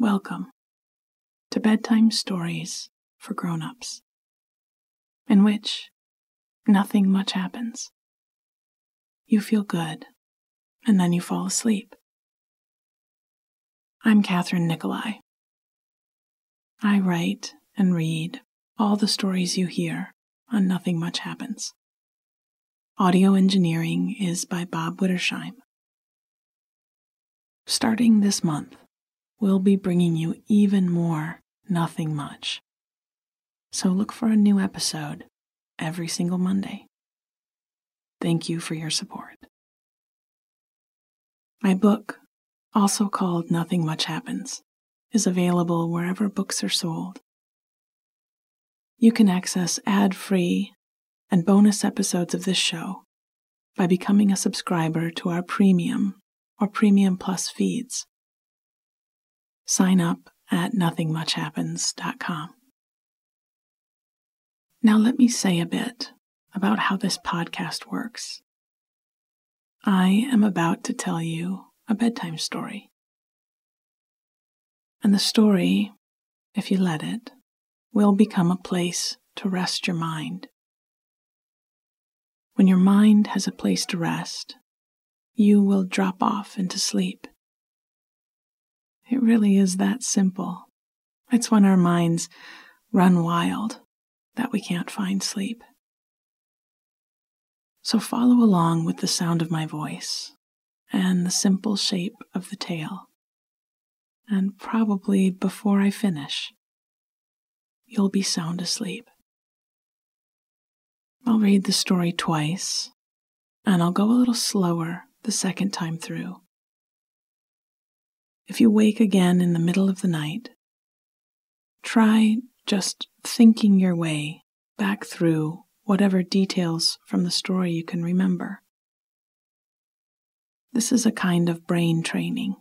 Welcome to Bedtime Stories for Grown-Ups, in which nothing much happens. You feel good, and then you fall asleep. I'm Kathryn Nicolai. I write and read all the stories you hear on Nothing Much Happens. Audio engineering is by Bob Wittersheim. Starting this month, we'll be bringing you even more Nothing Much. So look for a new episode every single Monday. Thank you for your support. My book, also called Nothing Much Happens, is available wherever books are sold. You can access ad free and bonus episodes of this show by becoming a subscriber to our premium or premium plus feeds. Sign up at nothingmuchhappens.com. Now, let me say a bit about how this podcast works. I am about to tell you a bedtime story. And the story, if you let it, will become a place to rest your mind. When your mind has a place to rest, you will drop off into sleep. It really is that simple. It's when our minds run wild that we can't find sleep. So follow along with the sound of my voice and the simple shape of the tale. And probably before I finish, you'll be sound asleep. I'll read the story twice, and I'll go a little slower the second time through. If you wake again in the middle of the night, try just thinking your way back through whatever details from the story you can remember. This is a kind of brain training.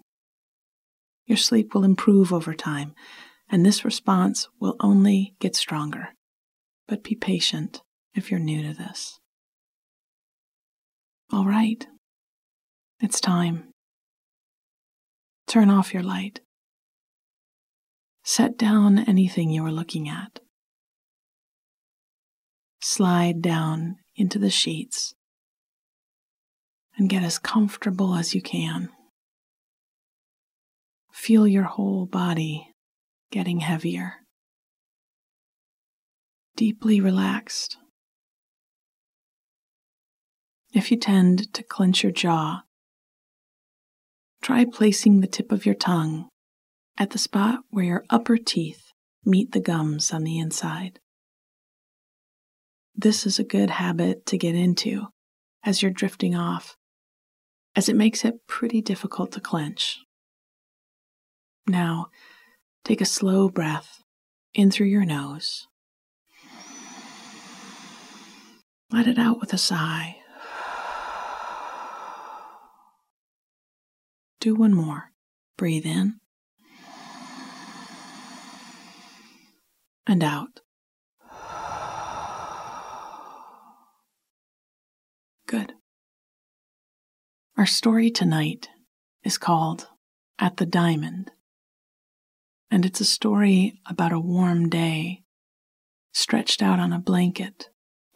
Your sleep will improve over time, and this response will only get stronger. But be patient if you're new to this. All right, it's time. Turn off your light. Set down anything you are looking at. Slide down into the sheets and get as comfortable as you can. Feel your whole body getting heavier, deeply relaxed. If you tend to clench your jaw, try placing the tip of your tongue at the spot where your upper teeth meet the gums on the inside. This is a good habit to get into as you're drifting off, as it makes it pretty difficult to clench. Now, take a slow breath in through your nose. Let it out with a sigh. Do one more. Breathe in and out. Good. Our story tonight is called At the Diamond, and it's a story about a warm day stretched out on a blanket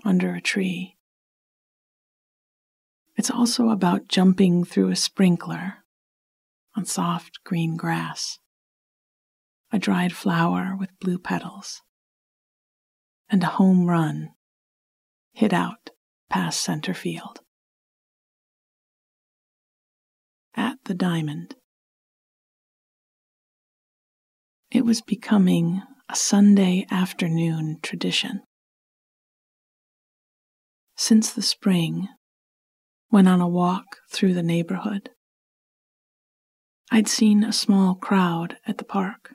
under a tree. It's also about jumping through a sprinkler on soft green grass, a dried flower with blue petals, and a home run hit out past center field. At the diamond. It was becoming a Sunday afternoon tradition. Since the spring, when on a walk through the neighborhood, I'd seen a small crowd at the park.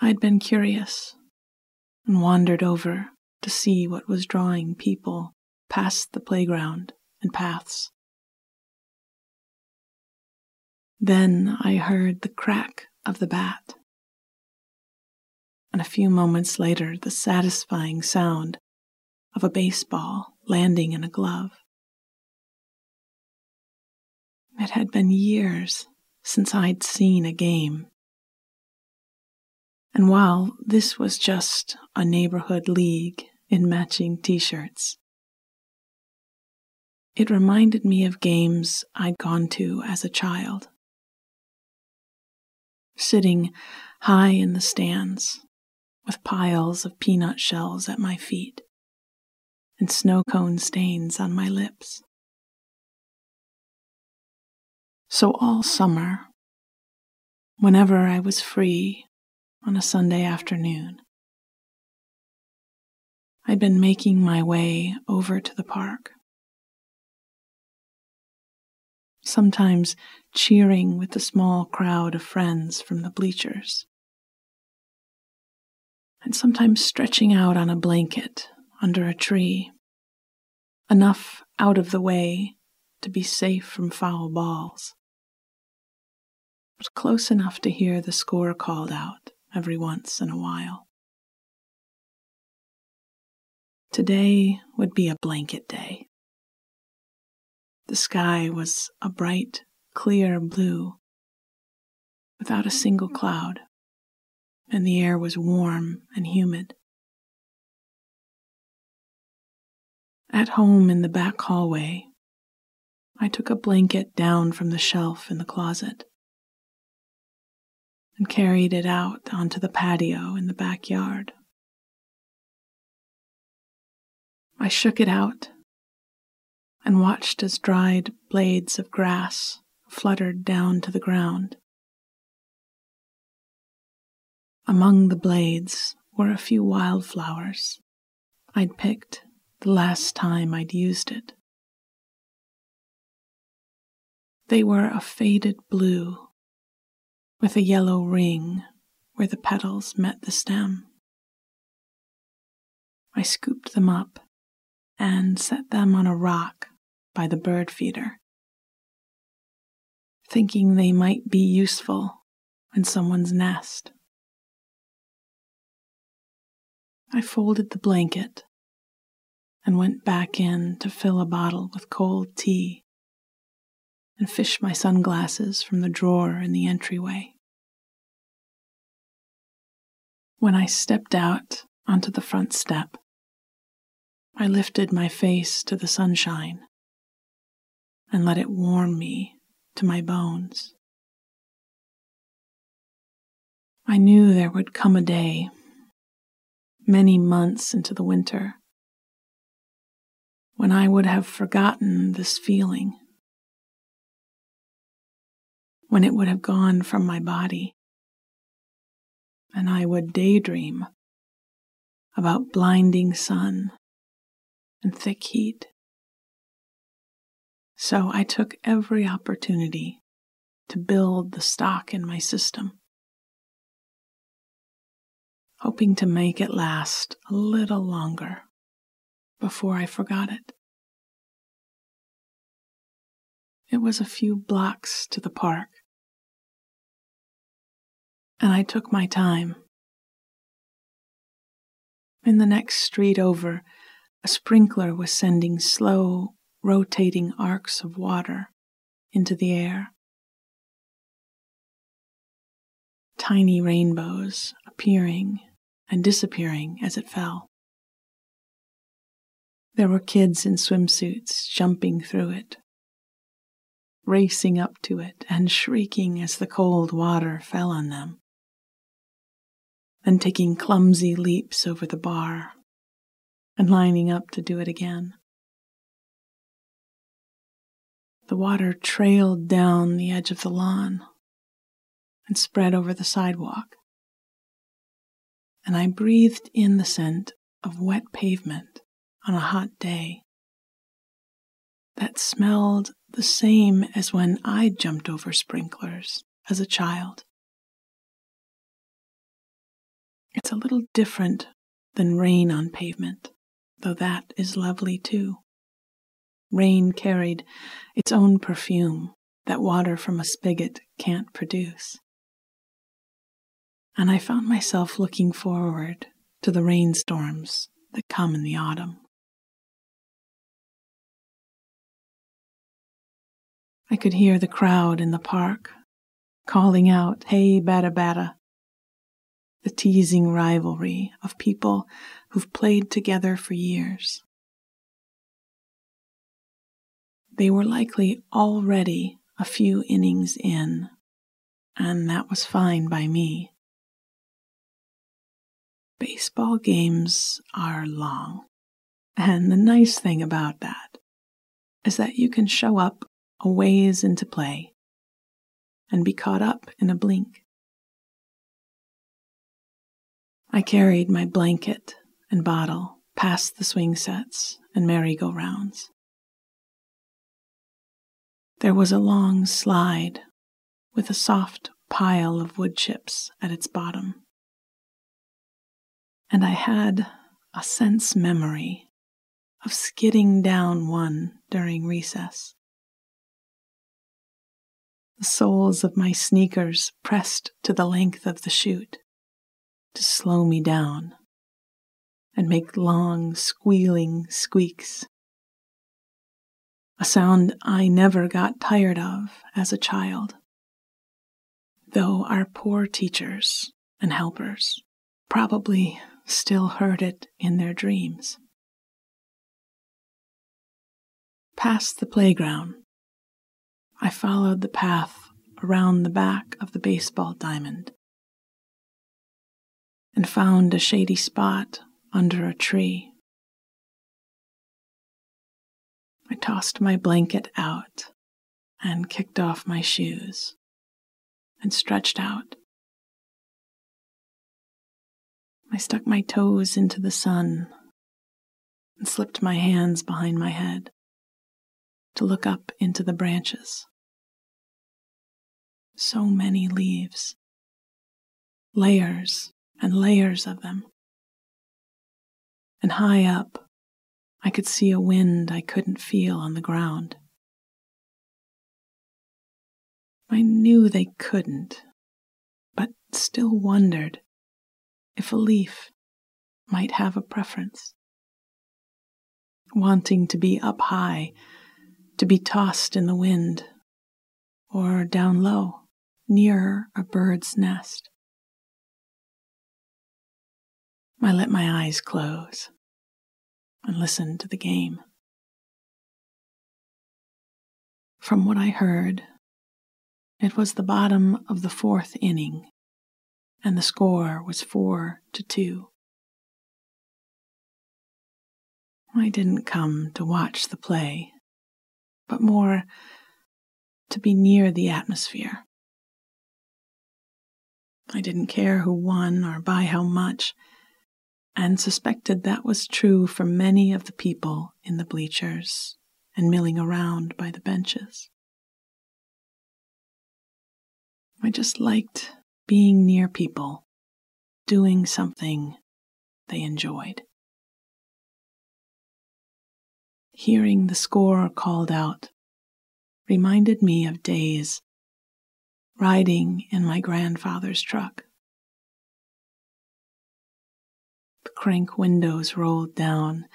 I'd been curious and wandered over to see what was drawing people past the playground and paths. Then I heard the crack of the bat, and a few moments later, the satisfying sound of a baseball landing in a glove. It had been years since I'd seen a game. And while this was just a neighborhood league in matching t shirts, it reminded me of games I'd gone to as a child. Sitting high in the stands with piles of peanut shells at my feet and snow cone stains on my lips. So all summer, whenever I was free on a Sunday afternoon, I'd been making my way over to the park. Sometimes cheering with the small crowd of friends from the bleachers, and sometimes stretching out on a blanket under a tree, enough out of the way to be safe from foul balls, but close enough to hear the score called out every once in a while. Today would be a blanket day. The sky was a bright, clear blue, without a single cloud, and the air was warm and humid. At home in the back hallway, I took a blanket down from the shelf in the closet and carried it out onto the patio in the backyard. I shook it out and watched as dried blades of grass fluttered down to the ground. Among the blades were a few wildflowers I'd picked the last time I'd used it. They were a faded blue with a yellow ring where the petals met the stem. I scooped them up and set them on a rock by the bird feeder, thinking they might be useful in someone's nest. I folded the blanket and went back in to fill a bottle with cold tea and fish my sunglasses from the drawer in the entryway. When I stepped out onto the front step, I lifted my face to the sunshine and let it warm me to my bones. I knew there would come a day, many months into the winter, when I would have forgotten this feeling, when it would have gone from my body, and I would daydream about blinding sun and thick heat. So I took every opportunity to build the stock in my system, hoping to make it last a little longer before I forgot it. It was a few blocks to the park, and I took my time. In the next street over, a sprinkler was sending slow, rotating arcs of water into the air. Tiny rainbows appearing and disappearing as it fell. There were kids in swimsuits jumping through it, racing up to it and shrieking as the cold water fell on them, then taking clumsy leaps over the bar and lining up to do it again. The water trailed down the edge of the lawn and spread over the sidewalk, and I breathed in the scent of wet pavement on a hot day that smelled the same as when I jumped over sprinklers as a child. It's a little different than rain on pavement, though that is lovely too. Rain carried its own perfume that water from a spigot can't produce. And I found myself looking forward to the rainstorms that come in the autumn. I could hear the crowd in the park calling out, Hey, bada bada. The teasing rivalry of people who've played together for years. They were likely already a few innings in, and that was fine by me. Baseball games are long, and the nice thing about that is that you can show up a ways into play and be caught up in a blink. I carried my blanket and bottle past the swing sets and merry-go-rounds. There was a long slide with a soft pile of wood chips at its bottom. And I had a sense memory of skidding down one during recess. The soles of my sneakers pressed to the length of the chute to slow me down and make long squealing squeaks. A sound I never got tired of as a child, though our poor teachers and helpers probably still heard it in their dreams. Past the playground, I followed the path around the back of the baseball diamond and found a shady spot under a tree. I tossed my blanket out and kicked off my shoes and stretched out. I stuck my toes into the sun and slipped my hands behind my head to look up into the branches. So many leaves, layers and layers of them. And high up, I could see a wind I couldn't feel on the ground. I knew they couldn't, but still wondered if a leaf might have a preference. Wanting to be up high to be tossed in the wind, or down low, nearer a bird's nest. I let my eyes close and listened to the game. From what I heard, it was the bottom of the fourth inning, and the score was four to two. I didn't come to watch the play but more to be near the atmosphere. I didn't care who won or by how much, and suspected that was true for many of the people in the bleachers and milling around by the benches. I just liked being near people, doing something they enjoyed. hearing the score called out reminded me of days riding in my grandfather's truck. Crank windows rolled down,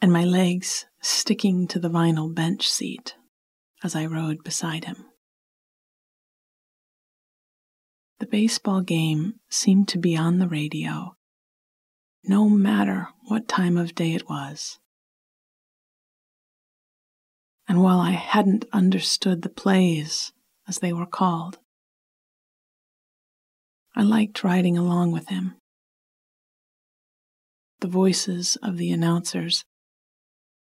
and my legs sticking to the vinyl bench seat as I rode beside him. The baseball game seemed to be on the radio, no matter what time of day it was. And while I hadn't understood the plays as they were called, I liked riding along with him. The voices of the announcers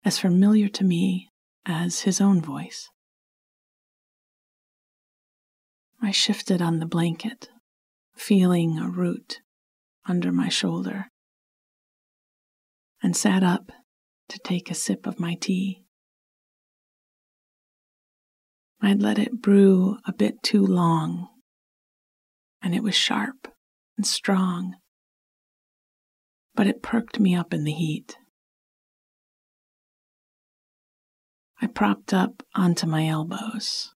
as familiar to me as his own voice. I shifted on the blanket, feeling a root under my shoulder, and sat up to take a sip of my tea. I'd let it brew a bit too long, and it was sharp and strong, but it perked me up in the heat. I propped up onto my elbows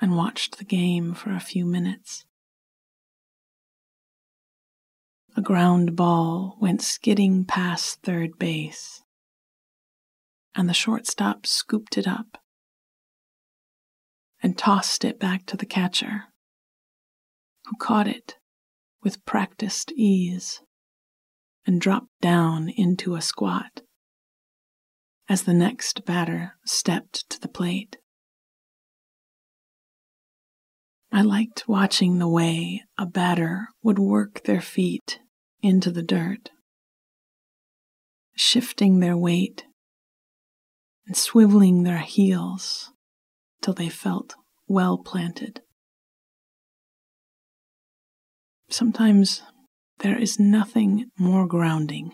and watched the game for a few minutes. A ground ball went skidding past third base, and the shortstop scooped it up and tossed it back to the catcher, who caught it with practiced ease and dropped down into a squat as the next batter stepped to the plate. I liked watching the way a batter would work their feet into the dirt, shifting their weight and swiveling their heels till they felt well planted. Sometimes there is nothing more grounding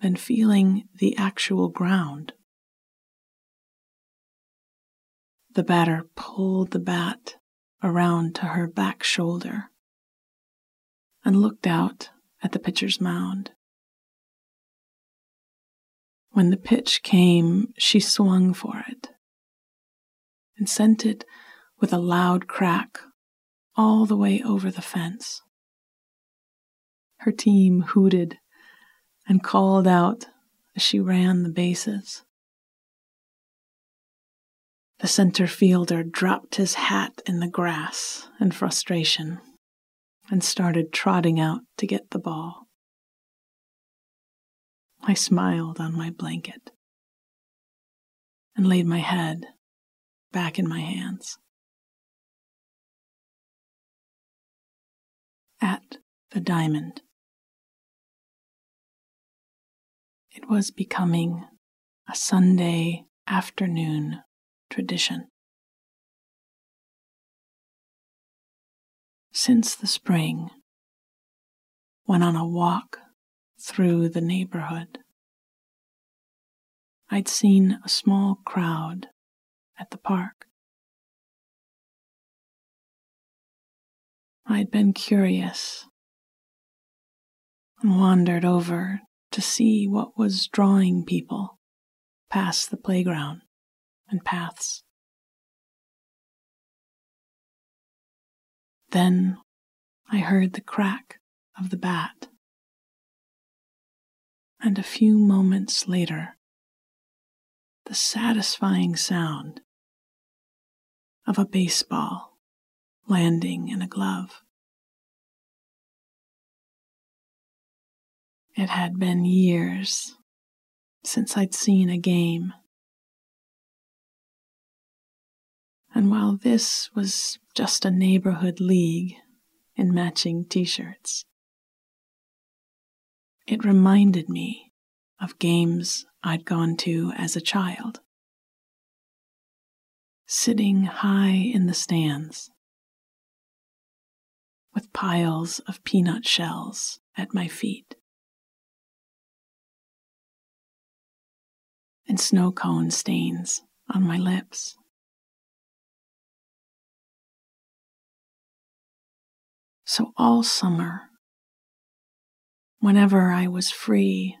than feeling the actual ground. The batter pulled the bat around to her back shoulder and looked out at the pitcher's mound. When the pitch came, she swung for it and sent it with a loud crack all the way over the fence. Her team hooted and called out as she ran the bases. The center fielder dropped his hat in the grass in frustration and started trotting out to get the ball. I smiled on my blanket and laid my head back in my hands. At the diamond. It was becoming a Sunday afternoon tradition. Since the spring, when on a walk through the neighborhood, I'd seen a small crowd at the park. I'd been curious and wandered over to see what was drawing people past the playground and paths. Then I heard the crack of the bat, and a few moments later, the satisfying sound of a baseball landing in a glove. It had been years since I'd seen a game. And while this was just a neighborhood league in matching t shirts, it reminded me of games I'd gone to as a child. Sitting high in the stands, with piles of peanut shells at my feet. And snow cone stains on my lips. So all summer, whenever I was free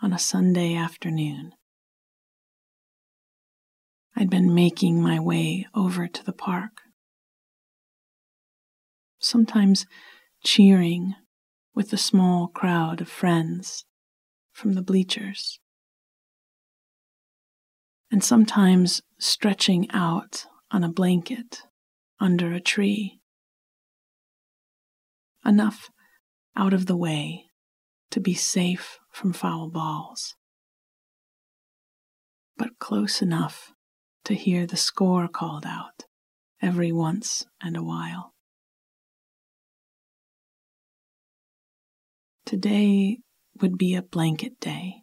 on a Sunday afternoon, I'd been making my way over to the park, sometimes cheering with a small crowd of friends from the bleachers and sometimes stretching out on a blanket under a tree. Enough out of the way to be safe from foul balls, but close enough to hear the score called out every once and a while. Today would be a blanket day.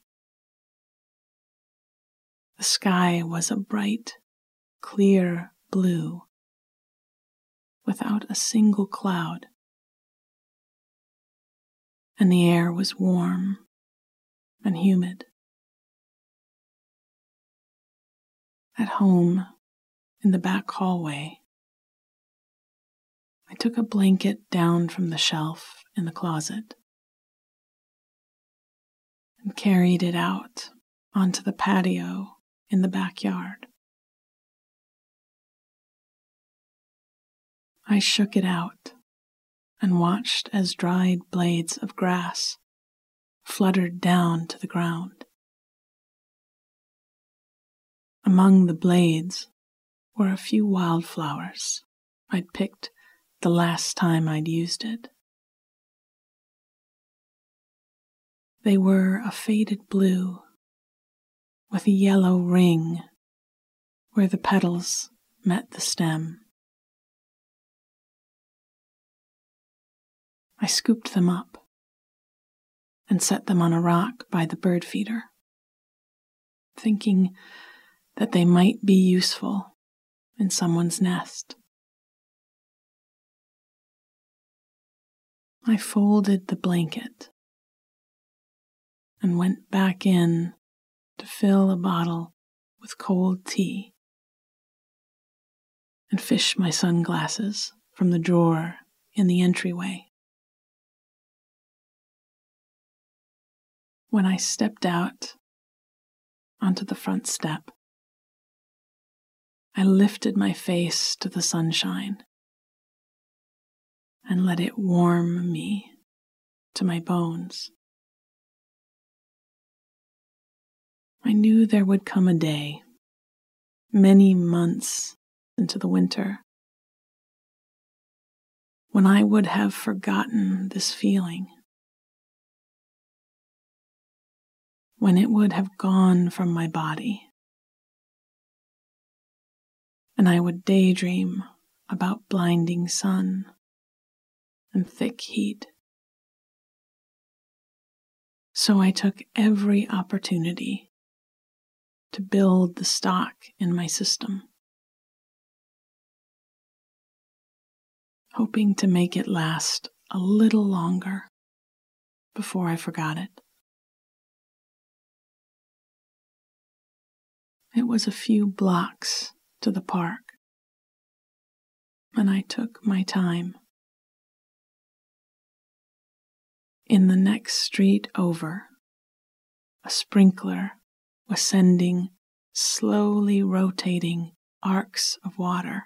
The sky was a bright, clear blue, without a single cloud, and the air was warm and humid. At home, in the back hallway, I took a blanket down from the shelf in the closet and carried it out onto the patio in the backyard. I shook it out and watched as dried blades of grass fluttered down to the ground. Among the blades were a few wildflowers I'd picked the last time I'd used it. They were a faded blue with a yellow ring where the petals met the stem. I scooped them up and set them on a rock by the bird feeder, thinking that they might be useful in someone's nest. I folded the blanket and went back in to fill a bottle with cold tea and fish my sunglasses from the drawer in the entryway. When I stepped out onto the front step, I lifted my face to the sunshine and let it warm me to my bones. I knew there would come a day, many months into the winter, when I would have forgotten this feeling when it would have gone from my body. And I would daydream about blinding sun and thick heat. So I took every opportunity to build the stock in my system, hoping to make it last a little longer before I forgot it. It was a few blocks to the park, and I took my time. In the next street over, a sprinkler was sending slowly rotating arcs of water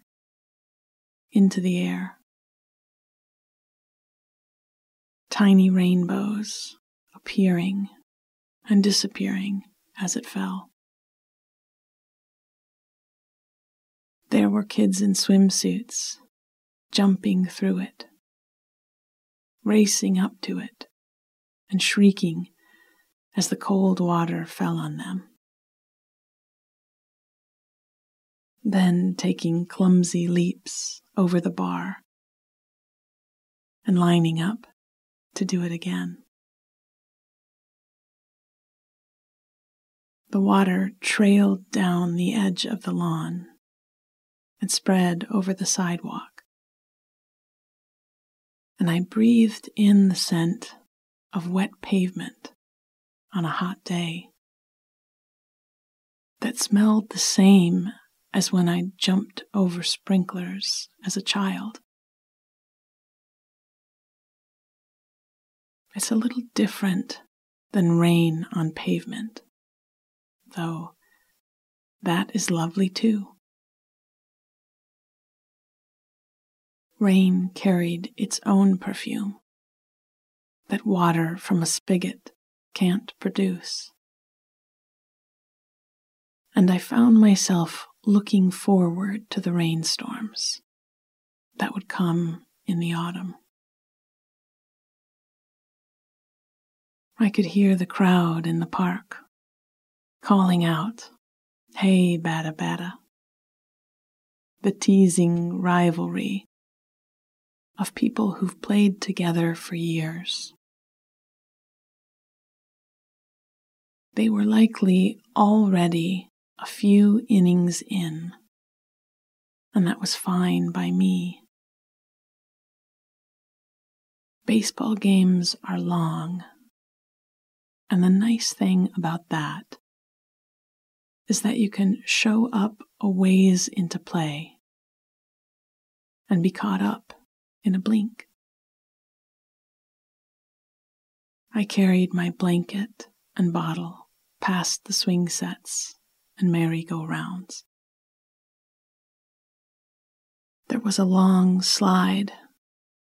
into the air. Tiny rainbows appearing and disappearing as it fell. There were kids in swimsuits jumping through it, racing up to it, and shrieking as the cold water fell on them. Then taking clumsy leaps over the bar and lining up to do it again. The water trailed down the edge of the lawn and spread over the sidewalk. And I breathed in the scent of wet pavement on a hot day that smelled the same as when I jumped over sprinklers as a child. It's a little different than rain on pavement, though that is lovely too. Rain carried its own perfume that water from a spigot can't produce. And I found myself looking forward to the rainstorms that would come in the autumn. I could hear the crowd in the park calling out, Hey, Bada Bada. The teasing rivalry of people who've played together for years. They were likely already a few innings in, and that was fine by me. Baseball games are long, and the nice thing about that is that you can show up a ways into play and be caught up in a blink. I carried my blanket and bottle past the swing sets and merry-go-rounds. There was a long slide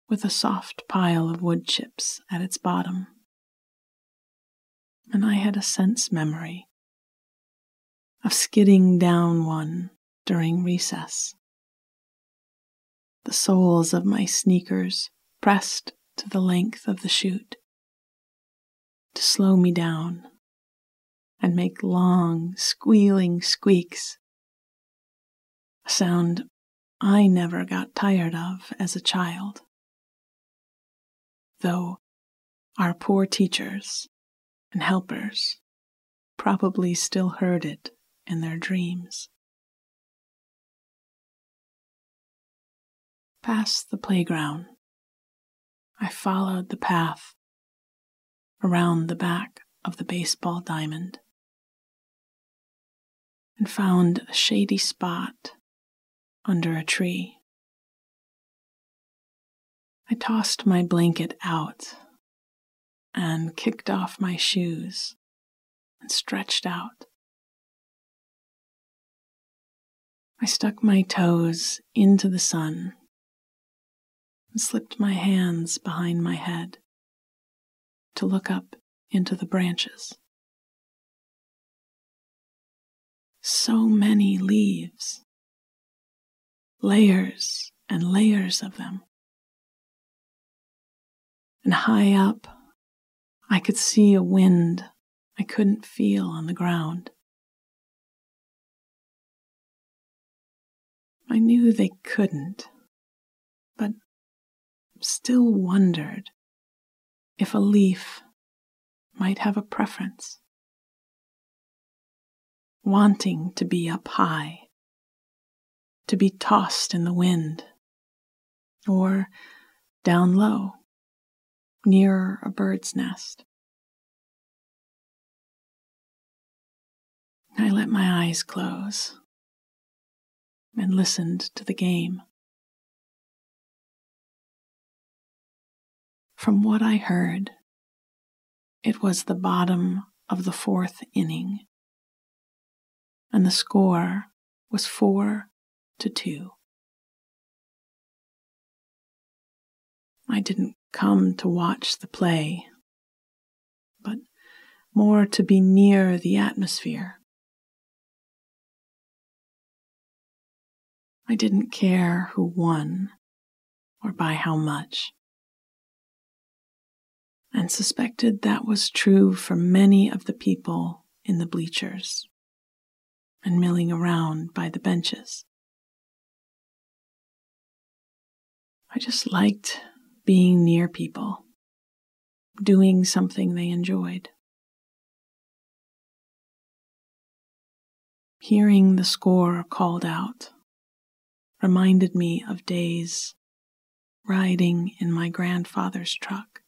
with a soft pile of wood chips at its bottom, and I had a sense memory of skidding down one during recess. The soles of my sneakers pressed to the length of the chute to slow me down and make long, squealing squeaks, a sound I never got tired of as a child. Though our poor teachers and helpers probably still heard it in their dreams. Past the playground, I followed the path around the back of the baseball diamond and found a shady spot under a tree. I tossed my blanket out and kicked off my shoes and stretched out. I stuck my toes into the sun and slipped my hands behind my head to look up into the branches. So many leaves, layers and layers of them. And high up, I could see a wind I couldn't feel on the ground. I knew they couldn't, but still wondered if a leaf might have a preference, wanting to be up high, to be tossed in the wind, or down low, nearer a bird's nest. I let my eyes close and listened to the game. From what I heard, it was the bottom of the fourth inning, and the score was four to two. I didn't come to watch the play, but more to be near the atmosphere. I didn't care who won or by how much and suspected that was true for many of the people in the bleachers and milling around by the benches. I just liked being near people, doing something they enjoyed. Hearing the score called out reminded me of days riding in my grandfather's truck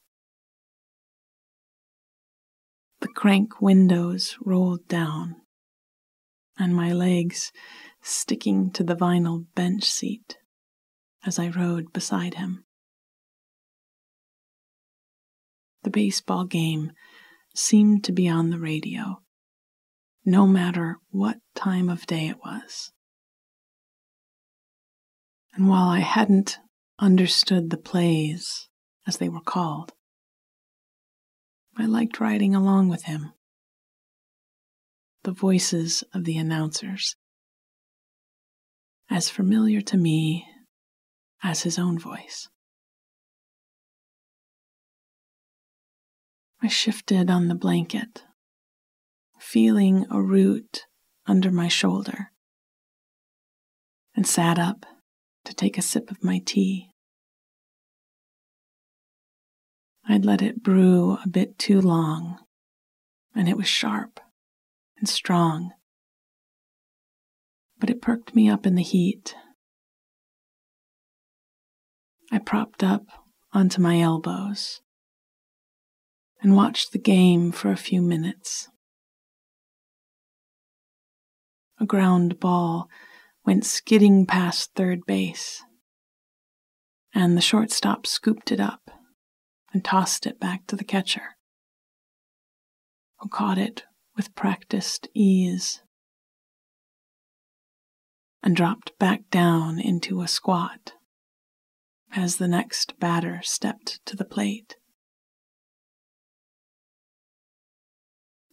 The crank windows rolled down, and my legs sticking to the vinyl bench seat as I rode beside him. The baseball game seemed to be on the radio, no matter what time of day it was. And while I hadn't understood the plays as they were called, I liked riding along with him. The voices of the announcers, as familiar to me as his own voice. I shifted on the blanket, feeling a root under my shoulder, and sat up to take a sip of my tea. I'd let it brew a bit too long, and it was sharp and strong. But it perked me up in the heat. I propped up onto my elbows and watched the game for a few minutes. A ground ball went skidding past third base, and the shortstop scooped it up and tossed it back to the catcher, who caught it with practiced ease and dropped back down into a squat as the next batter stepped to the plate.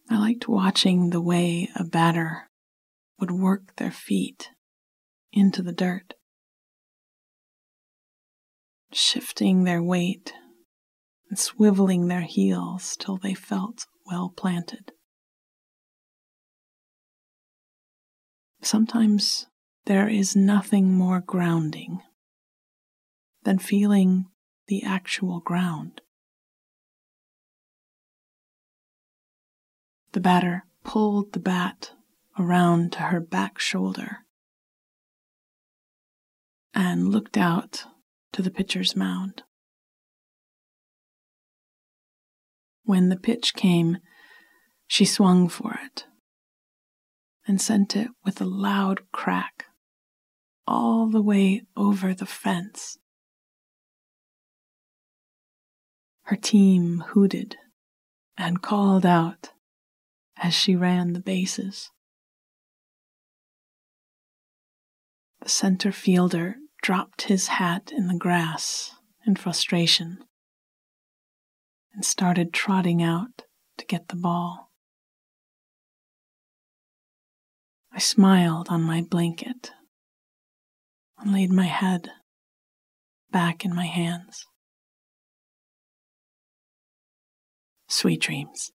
I liked watching the way a batter would work their feet into the dirt, shifting their weight and swiveling their heels till they felt well planted. Sometimes there is nothing more grounding than feeling the actual ground. The batter pulled the bat around to her back shoulder and looked out to the pitcher's mound. When the pitch came, she swung for it and sent it with a loud crack all the way over the fence. Her team hooted and called out as she ran the bases. The center fielder dropped his hat in the grass in frustration and started trotting out to get the ball. I smiled on my blanket and laid my head back in my hands. Sweet dreams.